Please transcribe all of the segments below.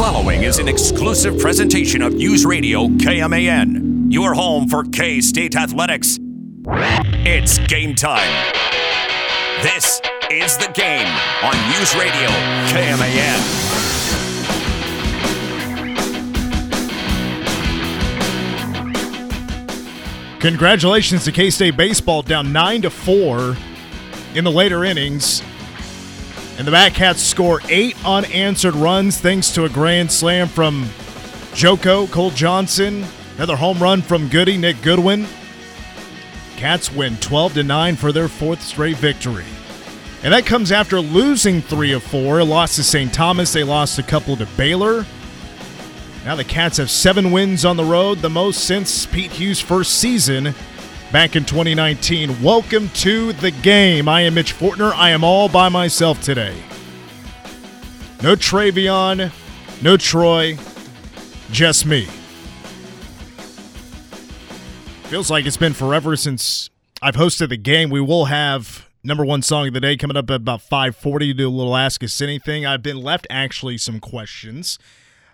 following is an exclusive presentation of News Radio KMAN, your home for K State Athletics. It's game time. This is the game on News Radio KMAN. Congratulations to K State baseball down nine to four in the later innings. And the Batcats score eight unanswered runs thanks to a grand slam from Joko Cole Johnson, another home run from Goody Nick Goodwin. Cats win 12 to 9 for their fourth straight victory. And that comes after losing three of four. Lost to St. Thomas. They lost a couple to Baylor. Now the Cats have seven wins on the road, the most since Pete Hughes' first season back in 2019. Welcome to the game. I am Mitch Fortner. I am all by myself today. No Travion, no Troy, just me. Feels like it's been forever since I've hosted the game. We will have number one song of the day coming up at about 540 do a little ask us anything i've been left actually some questions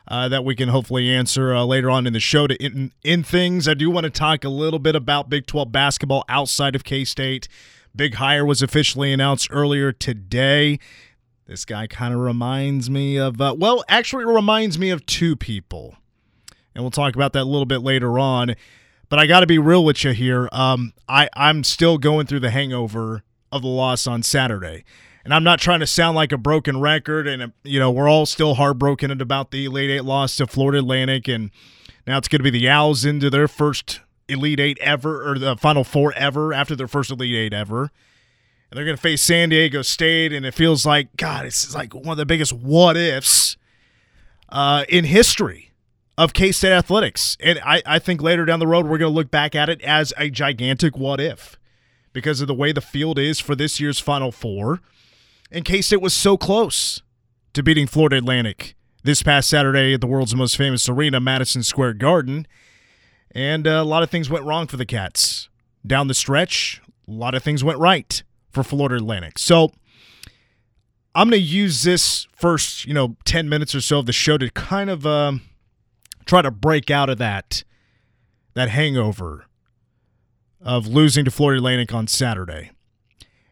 uh, that we can hopefully answer uh, later on in the show. To in, in things, I do want to talk a little bit about Big 12 basketball outside of K State. Big hire was officially announced earlier today. This guy kind of reminds me of, uh, well, actually, reminds me of two people. And we'll talk about that a little bit later on. But I got to be real with you here. Um, I, I'm still going through the hangover of the loss on Saturday and I'm not trying to sound like a broken record. And you know, we're all still heartbroken about the Elite Eight loss to Florida Atlantic, and now it's going to be the Owls into their first Elite Eight ever, or the Final Four ever after their first Elite Eight ever. And they're going to face San Diego State, and it feels like God, it's like one of the biggest what ifs uh, in history of K State athletics. And I, I think later down the road, we're going to look back at it as a gigantic what if because of the way the field is for this year's Final Four in case it was so close to beating Florida Atlantic this past Saturday at the world's most famous arena, Madison Square Garden. And uh, a lot of things went wrong for the Cats. Down the stretch, a lot of things went right for Florida Atlantic. So I'm going to use this first, you know, 10 minutes or so of the show to kind of um, try to break out of that that hangover of losing to Florida Atlantic on Saturday.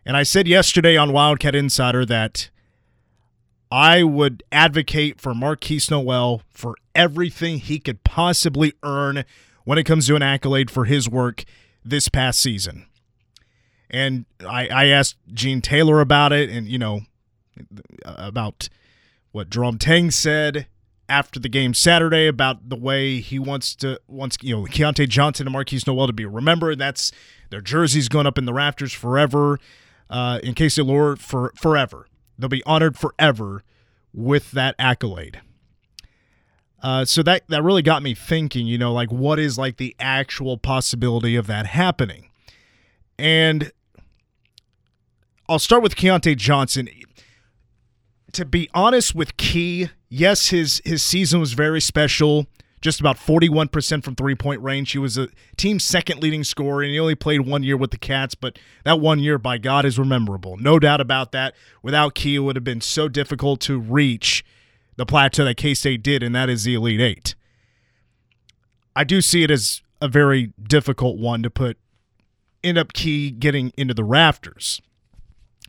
And I said yesterday on Wildcat Insider that I would advocate for Markquis Nowell for everything he could possibly earn when it comes to an accolade for his work this past season. And I, I asked Gene Taylor about it and, you know, about what Jerome Tang said after the game Saturday about the way he wants to wants you know Keyontae Johnson and Markquis Nowell to be remembered. That's their jerseys going up in the rafters forever uh, in KC Lure for forever. They'll be honored forever with that accolade. Uh, so that that really got me thinking. You know, like what is like the actual possibility of that happening? And I'll start with Keyontae Johnson. To be honest with Key, yes, his his season was very special just about 41% from three point range. He was a team second leading scorer, and he only played one year with the Cats, but that one year, by God, is memorable. No doubt about that. Without Key, it would have been so difficult to reach the plateau that K State did, and that is the Elite Eight. I do see it as a very difficult one to put end up Key getting into the rafters.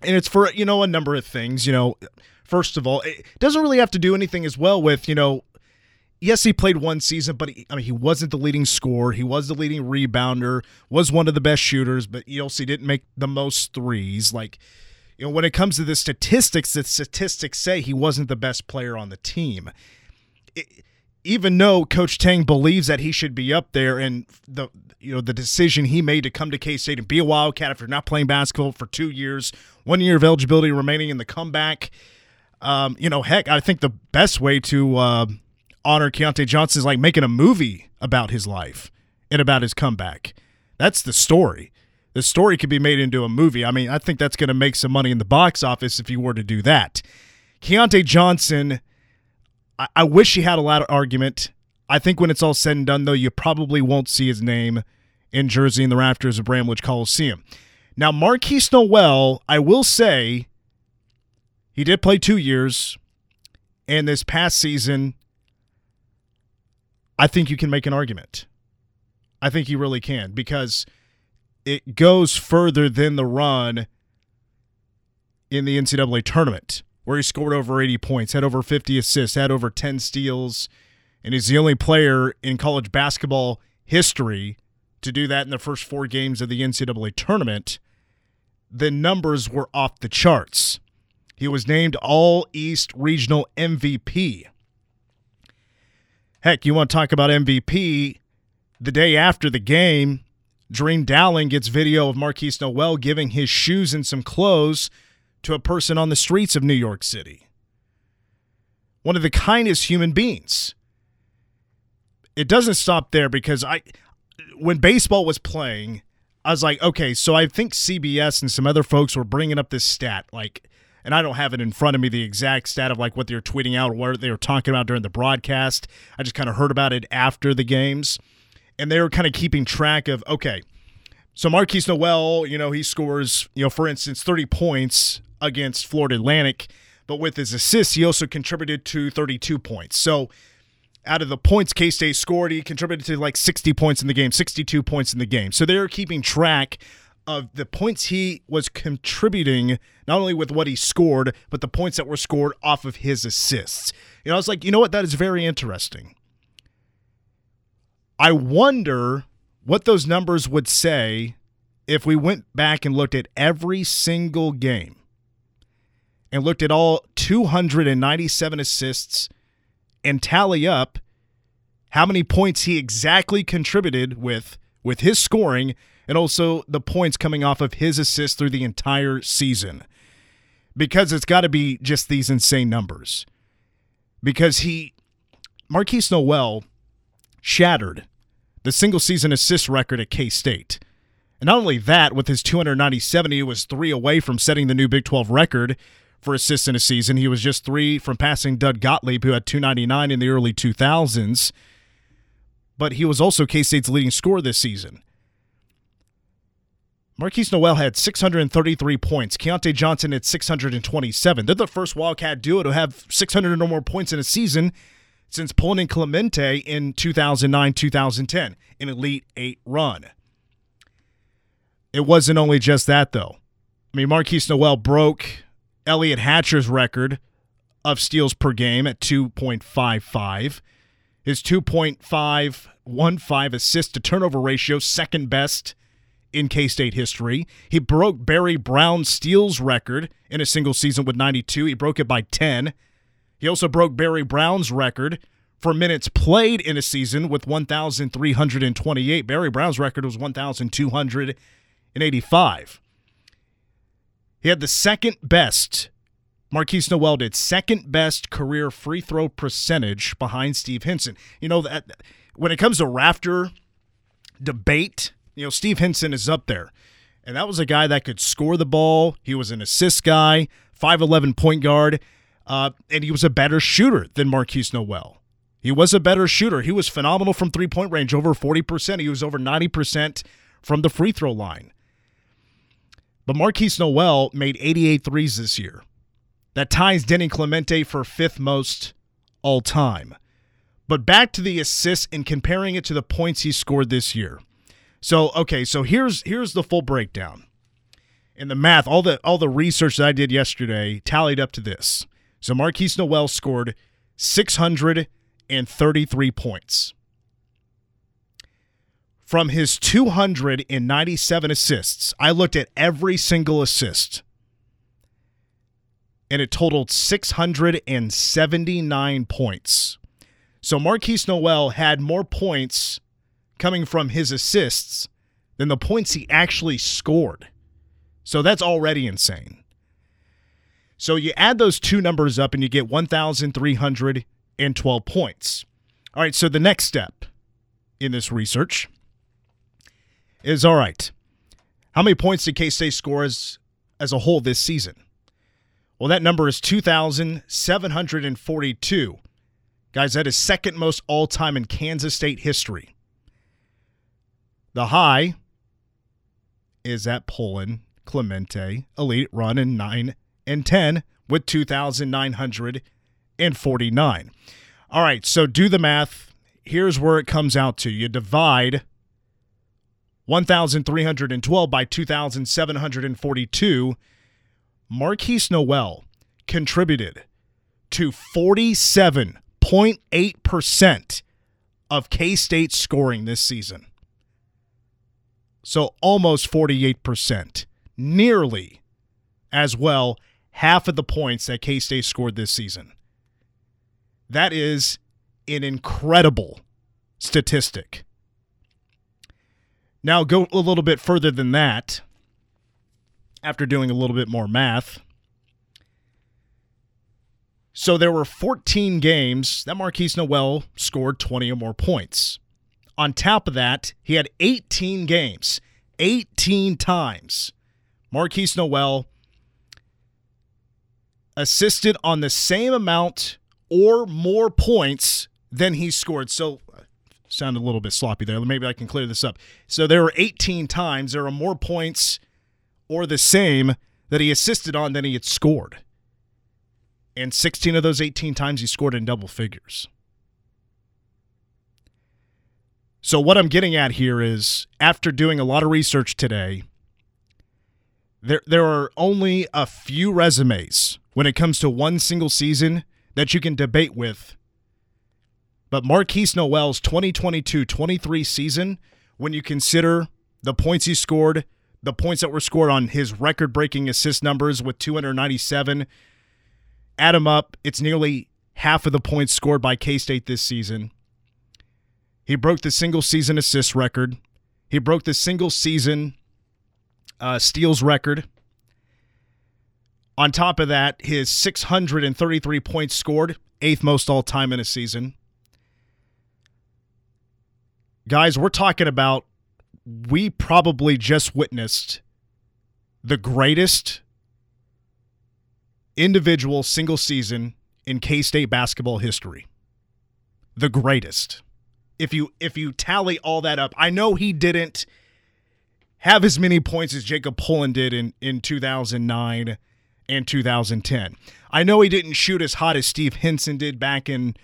And it's for, you know, a number of things. You know, first of all, it doesn't really have to do anything as well with, you know, yes, he played one season, but he, I mean, he wasn't the leading scorer. He was the leading rebounder, was one of the best shooters, but also didn't make the most threes. Like, you know, when it comes to the statistics, the statistics say he wasn't the best player on the team. It, even though Coach Tang believes that he should be up there, and the you know the decision he made to come to K State and be a Wildcat after not playing basketball for two years, one year of eligibility remaining in the comeback. Um, you know, heck, I think the best way to uh, honor Keyontae Johnson is like making a movie about his life and about his comeback. That's the story. The story could be made into a movie. I mean, I think that's going to make some money in the box office if you were to do that. Keyontae Johnson, I, I wish he had a lot of argument. I think when it's all said and done, though, you probably won't see his name in Jersey in the rafters of Bramlage Coliseum. Now, Markquis Nowell, I will say, he did play two years, and this past season I think you can make an argument. I think you really can because it goes further than the run in the NCAA tournament where he scored over 80 points, had over 50 assists, had over 10 steals, and he's the only player in college basketball history to do that in the first four games of the NCAA tournament. The numbers were off the charts. He was named All East Regional MVP. Heck, you want to talk about MVP? The day after the game, Dream Dowling gets video of Markquis Nowell giving his shoes and some clothes to a person on the streets of New York City. One of the kindest human beings. It doesn't stop there because I when baseball was playing, I was like, okay, so I think CBS and some other folks were bringing up this stat like and I don't have it in front of me the exact stat of like what they were tweeting out or what they were talking about during the broadcast. I just kind of heard about it after the games and they were kind of keeping track of okay, so Markquis Nowell, you know, he scores, you know, for instance, 30 points against Florida Atlantic, but with his assists, he also contributed to 32 points. So out of the points K State scored, he contributed to like 60 points in the game, 62 points in the game. So they're keeping track of the points he was contributing, not only with what he scored, but the points that were scored off of his assists. You know, I was like, you know what? That is very interesting. I wonder what those numbers would say if we went back and looked at every single game and looked at all 297 assists and tally up how many points he exactly contributed with with his scoring and also the points coming off of his assists through the entire season. Because it's got to be just these insane numbers. Because he Markquis Nowell, shattered the single season assist record at K State. And not only that, with his 297, he was three away from setting the new Big 12 record for assists in a season. He was just three from passing Doug Gottlieb, who had 299 in the early 2000s. But he was also K State's leading scorer this season. Markquis Nowell had 633 points. Keyontae Johnson had 627. They're the first Wildcat duo to have 600 or more points in a season since Pullen in Clemente in 2009 2010, an Elite Eight run. It wasn't only just that, though. I mean, Markquis Nowell broke Elliot Hatcher's record of steals per game at 2.55. His 2.515 assist to turnover ratio, second best in K State history. He broke Barry Brown's steals record in a single season with 92. He broke it by 10. He also broke Barry Brown's record for minutes played in a season with 1,328. Barry Brown's record was 1,285. He had the second best. Markquis Nowell did second best career free throw percentage behind Steve Henson. You know that when it comes to Rafter debate, you know Steve Henson is up there, and that was a guy that could score the ball. He was an assist guy, five eleven point guard, uh, and he was a better shooter than Markquis Nowell. He was a better shooter. He was phenomenal from three point range, over forty percent. He was over ninety percent from the free throw line. But Markquis Nowell made 88 threes this year. That ties Denny Clemente for fifth most all time. But back to the assists and comparing it to the points he scored this year. So okay, so here's here's the full breakdown. In the math, all the all the research that I did yesterday tallied up to this. So Markquis Nowell scored 633 points from his 297 assists, I looked at every single assist, and it totaled 679 points. So Markquis Nowell had more points coming from his assists than the points he actually scored. So that's already insane. So you add those two numbers up and you get 1,312 points. All right, so the next step in this research is all right. How many points did K State score as, as a whole this season? Well, that number is 2,742. Guys, that is second most all time in Kansas State history. The high is at Pullen, Clemente, Elite Run in 9 and 10 with 2,949. All right, so do the math. here's where it comes out to you divide 1,312 by 2,742. Markquis Nowell contributed to 47.8% of K State scoring this season. So almost 48%. Nearly as well half of the points that K State scored this season. That is an incredible statistic. Now, go a little bit further than that after doing a little bit more math. So there were 14 games that Markquis Nowell scored 20 or more points. On top of that, he had 18 games, 18 times. Markquis Nowell assisted on the same amount or more points than he scored. So, sounded a little bit sloppy there. Maybe I can clear this up. So, there were 18 times there are more points or the same that he assisted on than he had scored. And 16 of those 18 times he scored in double figures. So, what I'm getting at here is after doing a lot of research today, there, there are only a few resumes when it comes to one single season that you can debate with. But Markquis Nowell's 2022 23 season, when you consider the points he scored, the points that were scored on his record breaking assist numbers with 297, add them up, it's nearly half of the points scored by K State this season. He broke the single season assist record. He broke the single season uh, steals record. On top of that, his 633 points scored, eighth most all time in a season. Guys, we're talking about we probably just witnessed the greatest individual single season in K-State basketball history. The greatest. If you if you tally all that up, I know he didn't have as many points as Jacob Pullen did in in 2009 and 2010. I know he didn't shoot as hot as Steve Henson did back in,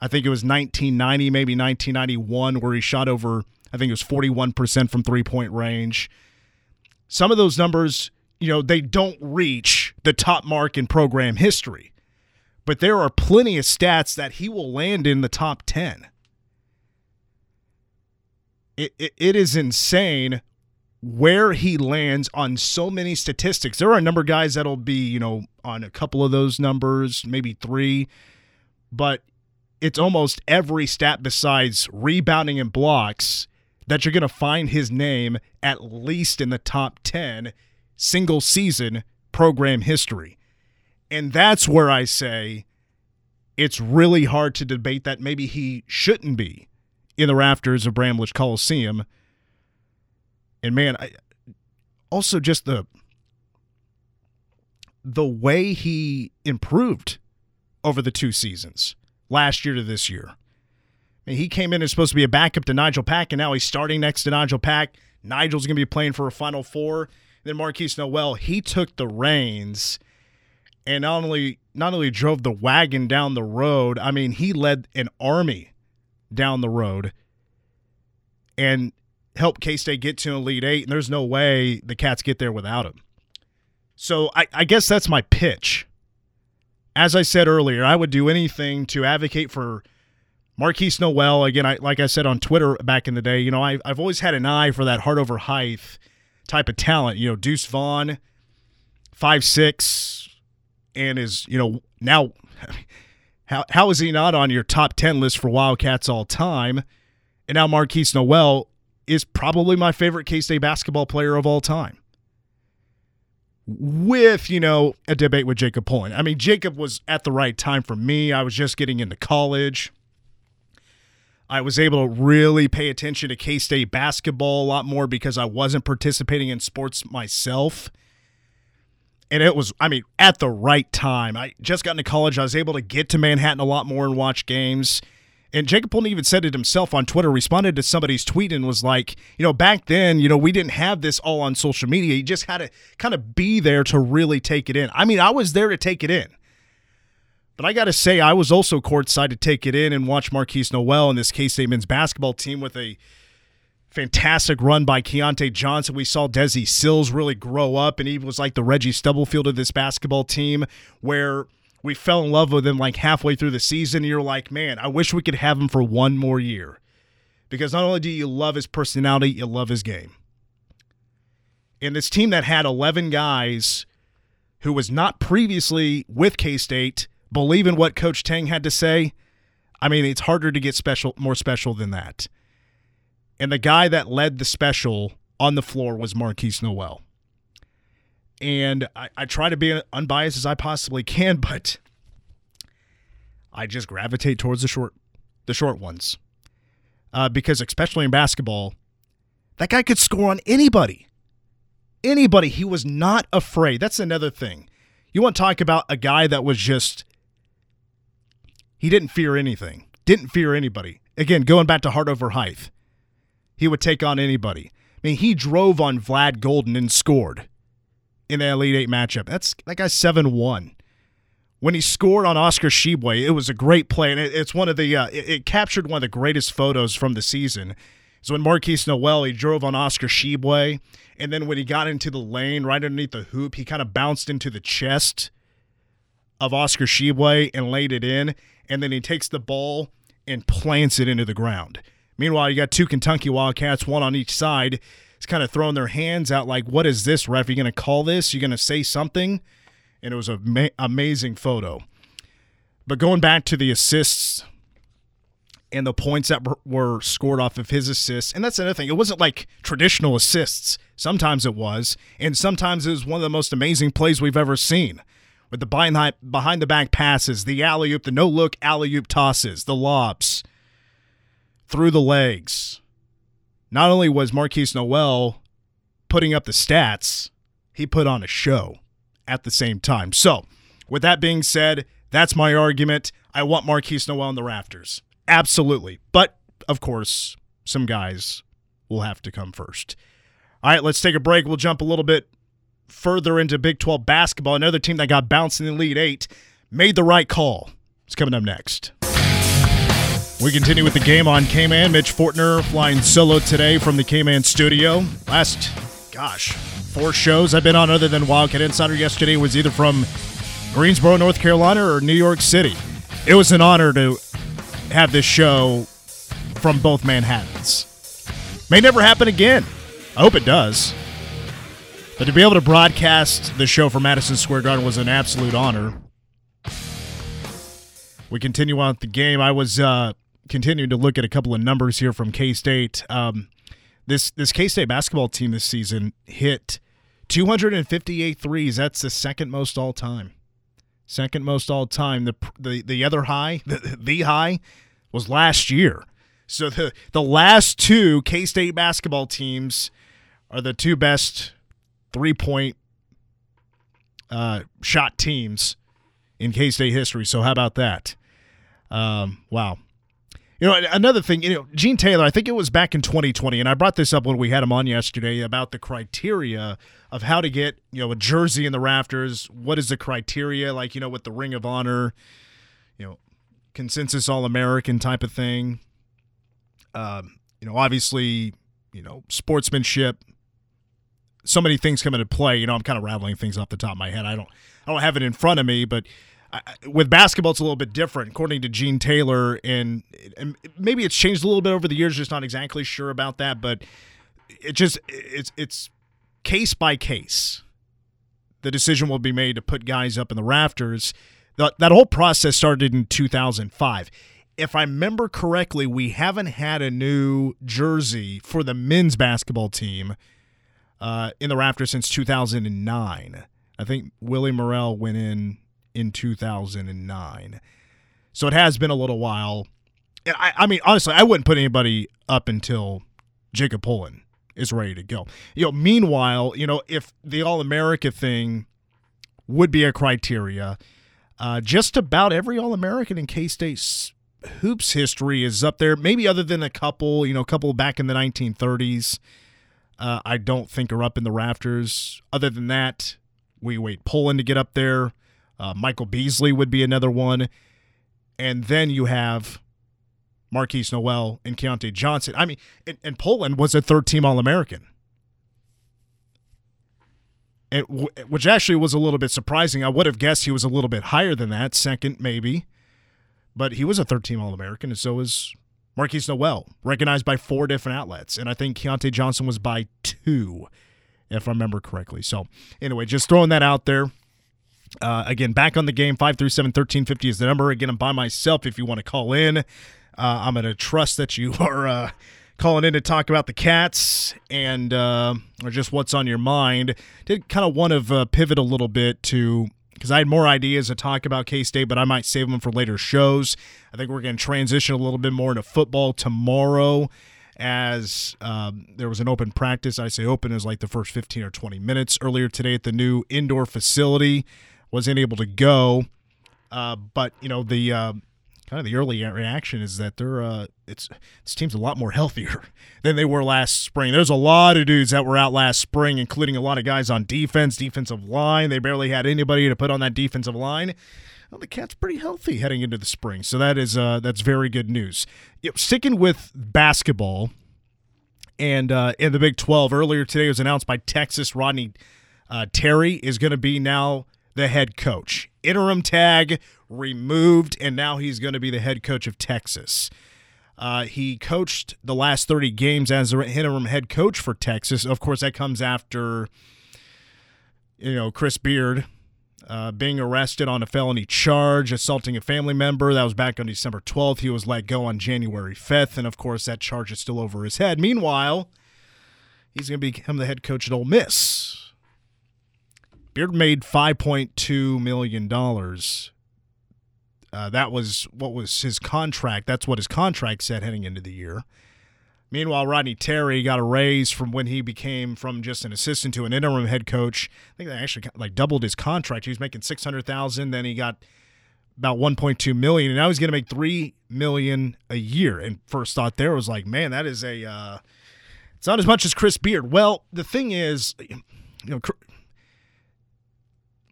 I think it was 1990, maybe 1991, where he shot over, I think it was 41% from three point range. Some of those numbers, you know, they don't reach the top mark in program history, but there are plenty of stats that he will land in the top 10. It, it, it is insane where he lands on so many statistics. There are a number of guys that'll be, you know, on a couple of those numbers, maybe three, but it's almost every stat besides rebounding and blocks that you're going to find his name at least in the top 10 single season program history. And that's where I say it's really hard to debate that maybe he shouldn't be in the rafters of Bramlage Coliseum and man, I also just the the way he improved over the two seasons, last year to this year. I mean, he came in as supposed to be a backup to Nigel Pack, and now he's starting next to Nigel Pack. Nigel's going to be playing for a Final Four. And then Markquis Nowell, he took the reins and not only not only drove the wagon down the road, I mean, he led an army down the road. And help K State get to an Elite Eight, and there's no way the Cats get there without him. So I, I guess that's my pitch. As I said earlier, I would do anything to advocate for Markquis Nowell. Again, I, like I said on Twitter back in the day, you know, I, I've always had an eye for that heart over height type of talent. You know, Deuce Vaughn, five six, and is you know now. How, how is he not on your top 10 list for Wildcats all time? And now Markquis Nowell is probably my favorite K State basketball player of all time. With, you know, a debate with Jacob Pullen. I mean, Jacob was at the right time for me. I was just getting into college. I was able to really pay attention to K State basketball a lot more because I wasn't participating in sports myself. And it was, I mean, at the right time. I just got into college. I was able to get to Manhattan a lot more and watch games. And Jacob Pullen even said it himself on Twitter, responded to somebody's tweet and was like, you know, back then, you know, we didn't have this all on social media. You just had to kind of be there to really take it in. I mean, I was there to take it in. But I got to say, I was also courtside to take it in and watch Markquis Nowell and this K State men's basketball team with a fantastic run by Keyontae Johnson. We saw Desi Sills really grow up, and he was like the Reggie Stubblefield of this basketball team, where we fell in love with him like halfway through the season. And you're like, man, I wish we could have him for one more year. Because not only do you love his personality, you love his game. And this team that had 11 guys who was not previously with K State believe in what Coach Tang had to say. I mean, it's harder to get special, more special than that. And the guy that led the special on the floor was Markquis Nowell. And I, I try to be unbiased as I possibly can, but I just gravitate towards the short, the short ones, uh, because especially in basketball, that guy could score on anybody anybody. He was not afraid. That's another thing. You want to talk about a guy that was just, he didn't fear anything, didn't fear anybody. Again, going back to heart over height, he would take on anybody. I mean, he drove on Vlad Goldin and scored in the Elite Eight matchup. That's that guy's 7 1. When he scored on Oscar Tshiebwe, it was a great play, and it, it's one of the uh, it, it captured one of the greatest photos from the season is when Markquis Nowell he drove on Oscar Tshiebwe, and then when he got into the lane right underneath the hoop, he kind of bounced into the chest of Oscar Tshiebwe and laid it in, and then he takes the ball and plants it into the ground. Meanwhile, you got two Kentucky Wildcats, one on each side. It's kind of throwing their hands out like, "What is this, ref? Are you going to call this? You going to say something?" And it was an ma- amazing photo. But going back to the assists and the points that were scored off of his assists. And that's another thing. It wasn't like traditional assists. Sometimes it was, and sometimes it was one of the most amazing plays we've ever seen. With the behind the back passes, the alley oop, the no look alley oop tosses, the lobs through the legs. Not only was Markquis Nowell putting up the stats, he put on a show at the same time. So, with that being said, that's my argument. I want Markquis Nowell in the rafters. Absolutely. But of course, some guys will have to come first. All right, let's take a break. We'll jump a little bit further into Big 12 basketball. Another team that got bounced in the Elite Eight made the right call. It's coming up next. We continue with the game on KMAN. Mitch Fortner flying solo today from the KMAN studio. Last, gosh, four shows I've been on other than Wildcat Insider yesterday was either from Greensboro, North Carolina or New York City. It was an honor to have this show from both Manhattans. May never happen again. I hope it does. But to be able to broadcast the show from Madison Square Garden was an absolute honor. We continue on with the game. I was uh, continuing to look at a couple of numbers here from K State. Um, this this K State basketball team this season hit 258 threes. That's the second most all time. Second most all time. The the the other high, the, the high, was last year. So the the last two K State basketball teams are the two best three point uh, shot teams in K State history. So how about that? Um, wow. You know, another thing, you know, Gene Taylor, I think it was back in 2020, and I brought this up when we had him on yesterday about the criteria of how to get, you know, a jersey in the rafters. What is the criteria, like, you know, with the Ring of Honor, you know, consensus All American type of thing. Um, you know, obviously, you know, sportsmanship. So many things come into play. You know, I'm kind of rattling things off the top of my head. I don't, I don't have it in front of me, but with basketball, it's a little bit different, according to Gene Taylor, and, and maybe it's changed a little bit over the years. Just not exactly sure about that, but it just it's it's case by case. The decision will be made to put guys up in the rafters. That that whole process started in 2005. If I remember correctly, we haven't had a new jersey for the men's basketball team uh, in the rafters since 2009. I think Willie Murrell went in in 2009. So it has been a little while. I, I mean, honestly, I wouldn't put anybody up until Jacob Pullen is ready to go. You know, meanwhile, you know, if the All America thing would be a criteria, uh, just about every All American in K State's hoops history is up there. Maybe other than a couple, you know, a couple back in the 1930s. Uh, I don't think are up in the rafters. Other than that, we wait Pullen to get up there. Uh, Michael Beasley would be another one. And then you have Markquis Nowell and Keyontae Johnson. I mean, and, and Pullen was a third team All American. which actually was a little bit surprising. I would have guessed he was a little bit higher than that, second maybe. But he was a third team All American, and so was Markquis Nowell, recognized by four different outlets. And I think Keyontae Johnson was by two, if I remember correctly. So, anyway, just throwing that out there. Uh, again, back on the game, 537 1350 is the number. Again, I'm by myself if you want to call in. Uh, I'm going to trust that you are uh, calling in to talk about the Cats and uh, or just what's on your mind. Did kind of want to uh, pivot a little bit to because I had more ideas to talk about K State, but I might save them for later shows. I think we're going to transition a little bit more into football tomorrow as um, there was an open practice. I say open is like the first 15 or 20 minutes earlier today at the new indoor facility. Wasn't able to go. Uh, but, you know, the. Uh, kind of the early reaction is that they're uh, it's this team's a lot more healthier than they were last spring. There's a lot of dudes that were out last spring, including a lot of guys on defense, defensive line. They barely had anybody to put on that defensive line. Well, the cat's pretty healthy heading into the spring, so that is uh, that's very good news. You know, sticking with basketball, and uh, in the Big 12 earlier today was announced by Texas Rodney uh, Terry is going to be now the head coach. Interim tag removed, and now he's going to be the head coach of Texas. Uh, he coached the last 30 games as the interim head coach for Texas. Of course, that comes after, you know, Chris Beard uh, being arrested on a felony charge, assaulting a family member. That was back on December 12th. He was let go on January 5th. And of course, that charge is still over his head. Meanwhile, he's going to become the head coach at Ole Miss. Beard made $5.2 million uh, that was what was his contract. That's what his contract said heading into the year. Meanwhile, Rodney Terry got a raise from when he became from just an assistant to an interim head coach. I think they actually like doubled his contract. He was making six hundred thousand, then he got about one point two million, and now he's going to make three million a year. And first thought there was like, man, that is a. Uh, it's not as much as Chris Beard. Well, the thing is, you know,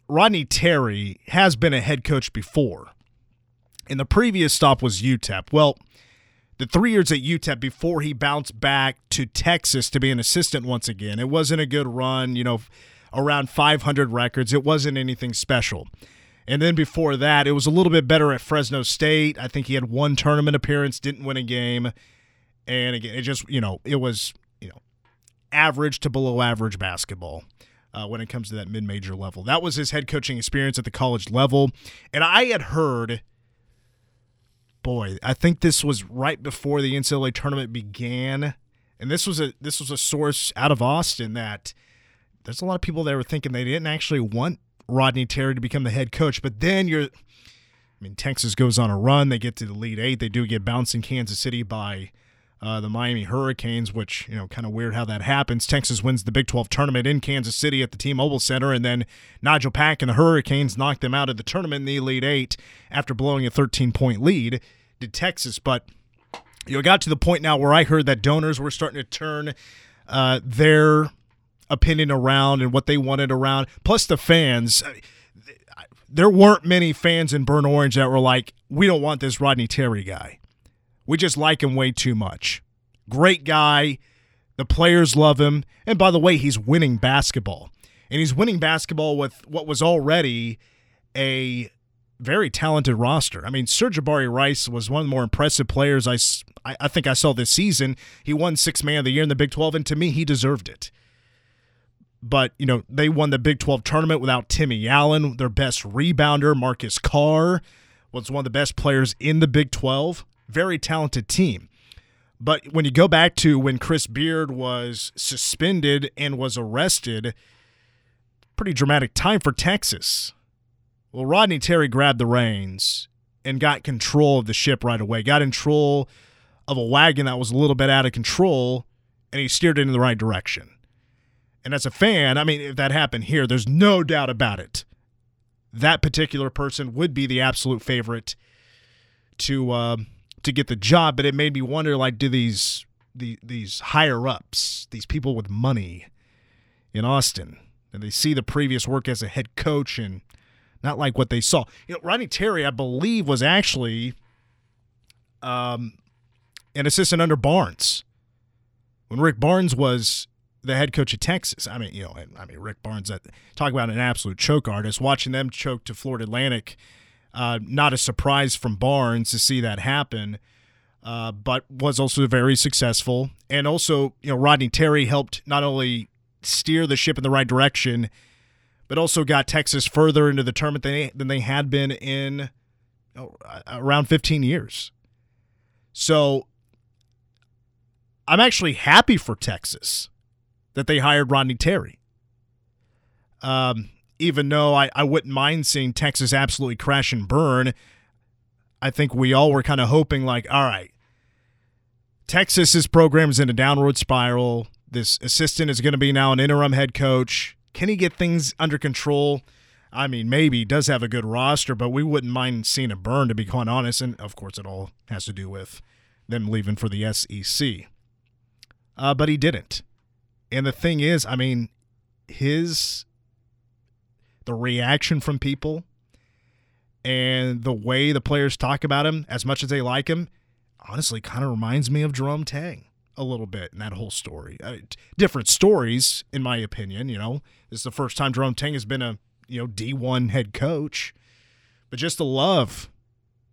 Rodney Terry has been a head coach before. And the previous stop was UTEP. Well, the three years at UTEP before he bounced back to Texas to be an assistant once again, it wasn't a good run, you know, around 500 records. It wasn't anything special. And then before that, it was a little bit better at Fresno State. I think he had one tournament appearance, didn't win a game. And again, it just, you know, it was, you know, average to below average basketball. Uh, when it comes to that mid-major level, that was his head coaching experience at the college level, and I had heard boy, I think this was right before the NCAA tournament began, and this was a this was a source out of Austin that there's a lot of people that were thinking they didn't actually want Rodney Terry to become the head coach, but then you're. I mean, Texas goes on a run. They get to the lead eight. They do get bounced in Kansas City by uh, the Miami Hurricanes, which, you know, kind of weird how that happens. Texas wins the Big 12 tournament in Kansas City at the T Mobile Center, and then Nigel Pack and the Hurricanes knocked them out of the tournament in the Elite Eight after blowing a 13 point lead to Texas. But you know, got to the point now where I heard that donors were starting to turn uh, their opinion around and what they wanted around. Plus, the fans. There weren't many fans in Burnt Orange that were like, we don't want this Rodney Terry guy. We just like him way too much. Great guy. The players love him. And by the way, he's winning basketball. And he's winning basketball with what was already a very talented roster. I mean, Sir'Jabari Rice was one of the more impressive players I, I, I think I saw this season. He won Six Man of the Year in the Big 12, and to me, he deserved it. But, you know, they won the Big 12 tournament without Timmy Allen. Their best rebounder, Marcus Carr, was one of the best players in the Big 12. Very talented team. But when you go back to when Chris Beard was suspended and was arrested, pretty dramatic time for Texas. Well, Rodney Terry grabbed the reins and got control of the ship right away, got control of a wagon that was a little bit out of control, and he steered it in the right direction. And as a fan, I mean, if that happened here, there's no doubt about it. That particular person would be the absolute favorite to uh, to get the job. But it made me wonder, like, do these the, these higher ups, these people with money in Austin, and they see the previous work as a head coach and not like what they saw. You know, Rodney Terry, I believe, was actually um, an assistant under Barnes when Rick Barnes was the head coach of Texas. I mean, you know, I mean Rick Barnes. That talk about an absolute choke artist. Watching them choke to Florida Atlantic, uh, not a surprise from Barnes to see that happen. Uh, but was also very successful, and also you know Rodney Terry helped not only steer the ship in the right direction, but also got Texas further into the tournament than they, than they had been in around 15 years. So I'm actually happy for Texas that they hired Rodney Terry. Um, even though I, I wouldn't mind seeing Texas absolutely crash and burn, I think we all were kind of hoping, like, all right, Texas's program is in a downward spiral. This assistant is going to be now an interim head coach. Can he get things under control? I mean, maybe he does have a good roster, but we wouldn't mind seeing a burn, to be quite honest. And of course, it all has to do with them leaving for the SEC. Uh, but he didn't. And the thing is, I mean, his the reaction from people and the way the players talk about him, as much as they like him, honestly kind of reminds me of Jerome Tang a little bit in that whole story. Uh, different stories, in my opinion. You know, this is the first time Jerome Tang has been a you know D one head coach, but just the love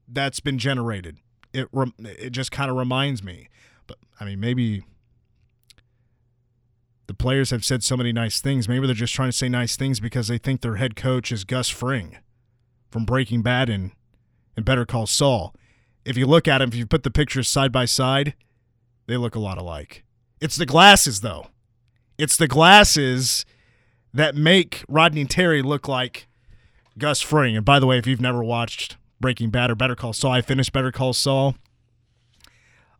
that's been generated, it it just kind of reminds me. But I mean, maybe the players have said so many nice things. Maybe they're just trying to say nice things because they think their head coach is Gus Fring from Breaking Bad and, and Better Call Saul. If you look at him, if you put the pictures side by side, they look a lot alike. It's the glasses, though. It's the glasses that make Rodney Terry look like Gus Fring. And by the way, if you've never watched Breaking Bad or Better Call Saul, I finished Better Call Saul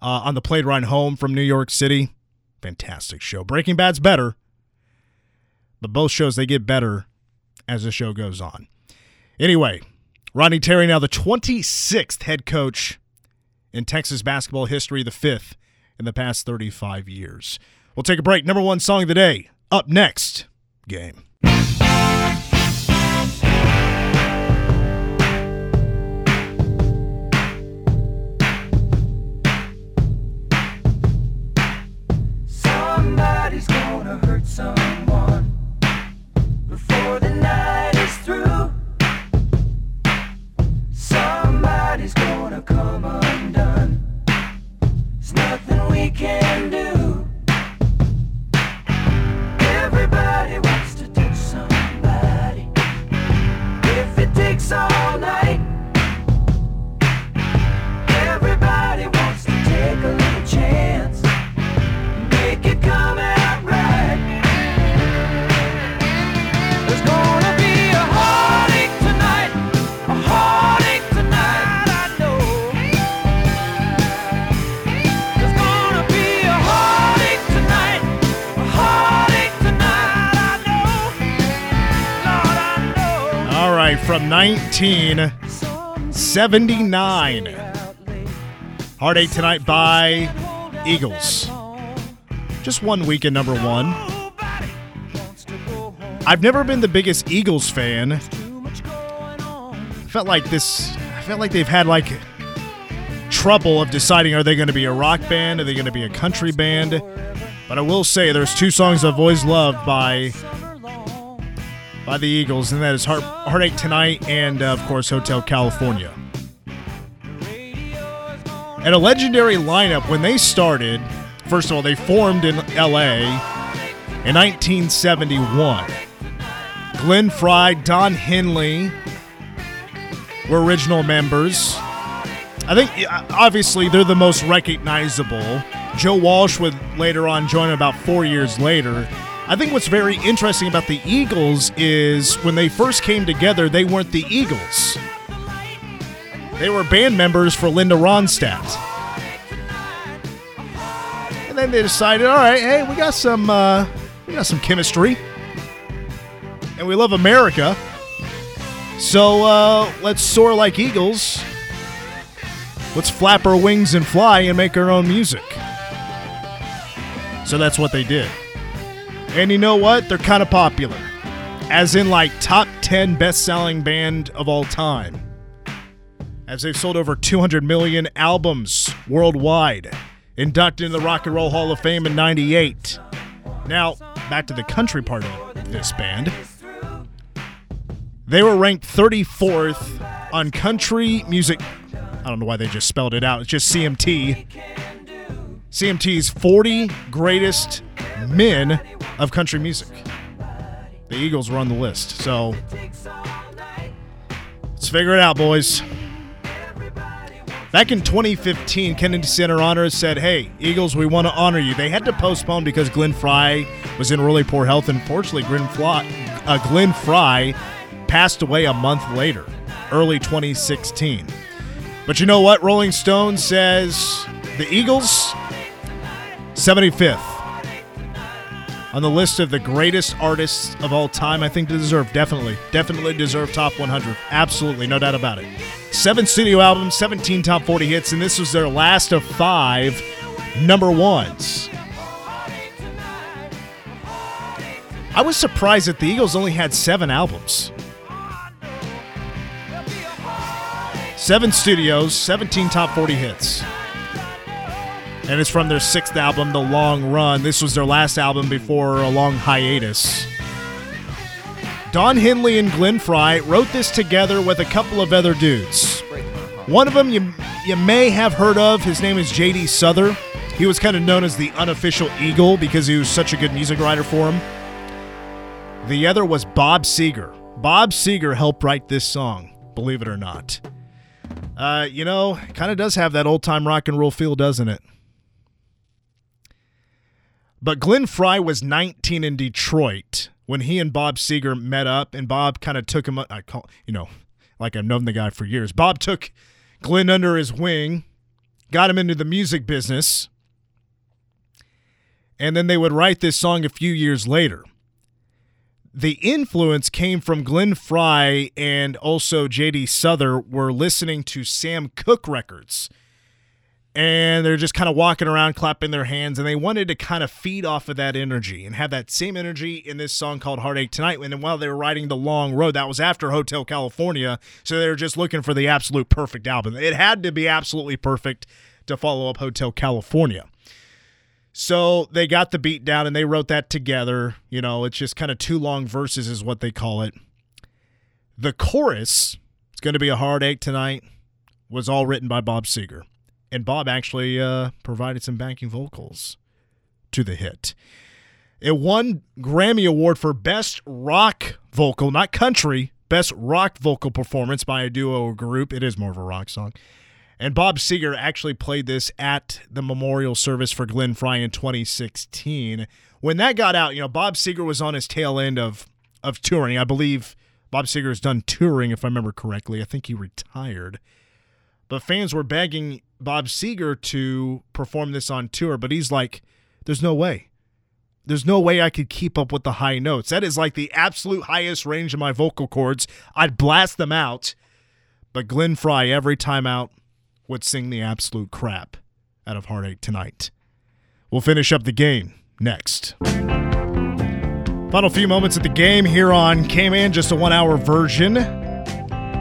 uh, on the plane ride home from New York City. Fantastic show. Breaking Bad's better, but both shows they get better as the show goes on. Anyway, Rodney Terry now the 26th head coach in Texas basketball history, the fifth in the past 35 years. We'll take a break. Number one song of the day. Up next, game. From 1979. Heartache Tonight by Eagles. Just one week at number one. I've never been the biggest Eagles fan. Felt like this, I felt like they've had like trouble of deciding are they going to be a rock band? Are they going to be a country band? But I will say there's two songs I've always loved by by the Eagles, and that is Heart, Heartache Tonight and, uh, of course, Hotel California. And a legendary lineup when they started, first of all, they formed in LA in 1971. Glenn Frey, Don Henley were original members. I think, obviously, they're the most recognizable. Joe Walsh would later on join about four years later. I think what's very interesting about the Eagles is when they first came together, they weren't the Eagles. They were band members for Linda Ronstadt. And then they decided, all right, hey, we got some uh, we got some chemistry. And we love America. So uh, let's soar like eagles. Let's flap our wings and fly and make our own music. So that's what they did. And you know what? They're kind of popular. as in like top 10 best selling band of all time. As they've sold over 200 million albums worldwide, inducted in the Rock and Roll Hall of Fame in 98. Now, back to the country part of this band. They were ranked 34th on country music. I don't know why they just spelled it out. It's just CMT. CMT's 40 greatest men of country music. The Eagles were on the list. So let's figure it out, boys. Back in 2015, Kennedy Center Honors said, Hey, Eagles, we want to honor you. They had to postpone because Glenn Frey was in really poor health. Unfortunately, Glenn, uh, Glenn Frey passed away a month later, early 2016. But you know what? Rolling Stone says the Eagles, 75th on the list of the greatest artists of all time. I think they deserve, definitely, definitely deserve top 100. Absolutely, no doubt about it. Seven studio albums, 17 top 40 hits, and this was their last of five number ones. I was surprised that the Eagles only had seven albums. Seven studios, 17 top 40 hits and it's from their sixth album, The Long Run. This was their last album before a long hiatus. Don Henley and Glenn Frey wrote this together with a couple of other dudes. One of them you, you may have heard of. His name is J.D. Souther. He was kind of known as the unofficial Eagle because he was such a good music writer for him. The other was Bob Seger. Bob Seger helped write this song, believe it or not. Uh, you know, kind of does have that old time rock and roll feel, doesn't it? But Glenn Frey was 19 in Detroit when he and Bob Seger met up, and Bob kind of took him. I call you know, like I've known the guy for years. Bob took Glenn under his wing, got him into the music business, and then they would write this song a few years later. The influence came from Glenn Frey and also J.D. Souther were listening to Sam Cooke records and they're just kind of walking around clapping their hands and they wanted to kind of feed off of that energy and have that same energy in this song called heartache tonight. And while they were writing the long road that was after hotel california so they were just looking for the absolute perfect album. It had to be absolutely perfect to follow up hotel california. So they got the beat down and they wrote that together. You know it's just kind of two long verses is what they call it. The chorus it's going to be a heartache tonight was all written by bob seger and Bob actually uh, provided some backing vocals to the hit. It won Grammy Award for Best Rock Vocal, not country, Best Rock Vocal Performance by a duo or group. It is more of a rock song. And Bob Seger actually played this at the memorial service for Glenn Frey in 2016. When that got out, you know, Bob Seger was on his tail end of of touring. I believe Bob Seger has done touring, if I remember correctly. I think he retired. But fans were begging Bob Seger to perform this on tour, but he's like, there's no way. There's no way I could keep up with the high notes. That is like the absolute highest range of my vocal cords. I'd blast them out. But Glenn Frey, every time out, would sing the absolute crap out of Heartache Tonight. We'll finish up the game next. Final few moments of the game here on KMAN, just a one hour version.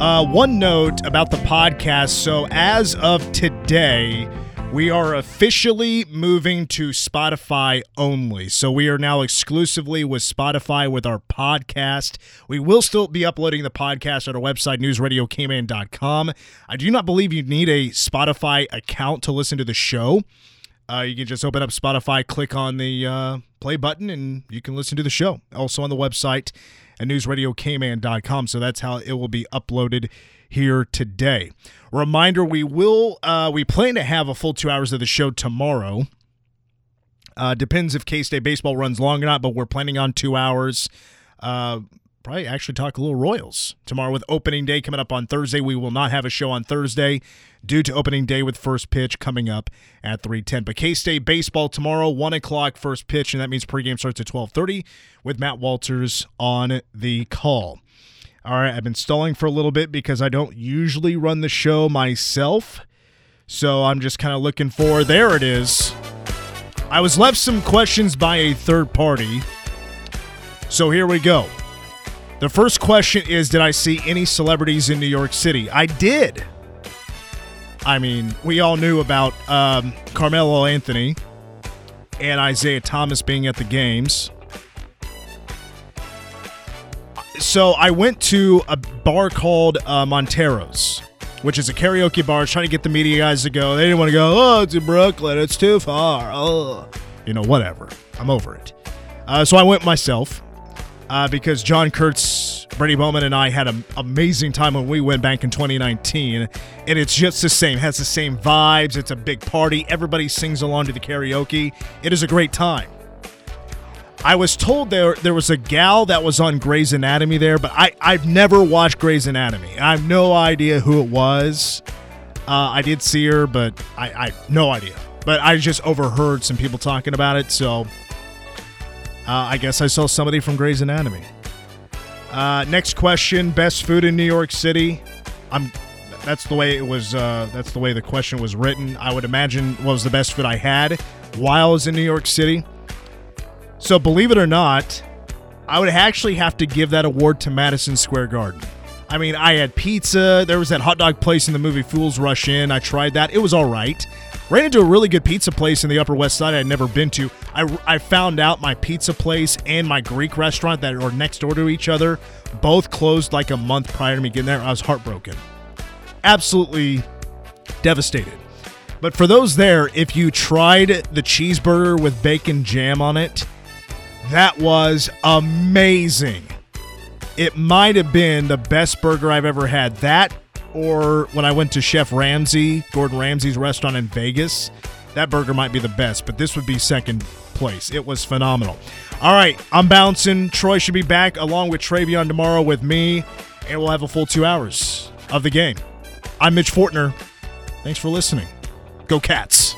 Uh, one note about the podcast. So, as of today, we are officially moving to Spotify only. So, we are now exclusively with Spotify with our podcast. We will still be uploading the podcast at our website, newsradiokman.com. I do not believe you need a Spotify account to listen to the show. Uh, you can just open up Spotify, click on the uh, play button, and you can listen to the show. Also on the website at newsradiokman.com. So that's how it will be uploaded here today. Reminder: We will uh, we plan to have a full two hours of the show tomorrow. Uh, depends if K State baseball runs long or not, but we're planning on two hours. Uh, probably actually talk a little Royals tomorrow with opening day coming up on Thursday. We will not have a show on Thursday due to opening day with first pitch coming up at 310. But K-State baseball tomorrow, 1 o'clock first pitch, and that means pregame starts at 1230 with Matt Walters on the call. All right, I've been stalling for a little bit because I don't usually run the show myself. So I'm just kind of looking for, there it is. I was left some questions by a third party. So here we go. The first question is Did I see any celebrities in New York City? I did. I mean, we all knew about um, Carmelo Anthony and Isaiah Thomas being at the games. So I went to a bar called uh, Montero's, which is a karaoke bar. Trying to get the media guys to go. They didn't want to go. Oh, it's in Brooklyn. It's too far. Oh, you know, whatever. I'm over it. Uh, so I went myself uh, because John Kurtz, Brady Bowman, and I had an amazing time when we went back in 2019. And it's just the same. Has the same vibes. It's a big party. Everybody sings along to the karaoke. It is a great time. I was told there there was a gal that was on Grey's Anatomy there, but I, I've never watched Grey's Anatomy. I have no idea who it was. Uh, I did see her, but I, I no idea. But I just overheard some people talking about it, so uh, I guess I saw somebody from Grey's Anatomy. Uh, next question: Best food in New York City. I'm. That's the way it was. Uh, that's the way the question was written. I would imagine was the best food I had while I was in New York City. So believe it or not, I would actually have to give that award to Madison Square Garden. I mean, I had pizza. There was that hot dog place in the movie Fools Rush In. I tried that. It was all right. Ran into a really good pizza place in the Upper West Side I'd never been to. I, I found out my pizza place and my Greek restaurant that are next door to each other both closed like a month prior to me getting there. I was heartbroken. Absolutely devastated. But for those there, if you tried the cheeseburger with bacon jam on it, that was amazing. It might have been the best burger I've ever had. That or when I went to Chef Ramsay, Gordon Ramsay's restaurant in Vegas, that burger might be the best, but this would be second place. It was phenomenal. All right, I'm bouncing. Troy should be back along with Travion tomorrow with me, and we'll have a full two hours of the game. I'm Mitch Fortner. Thanks for listening. Go Cats.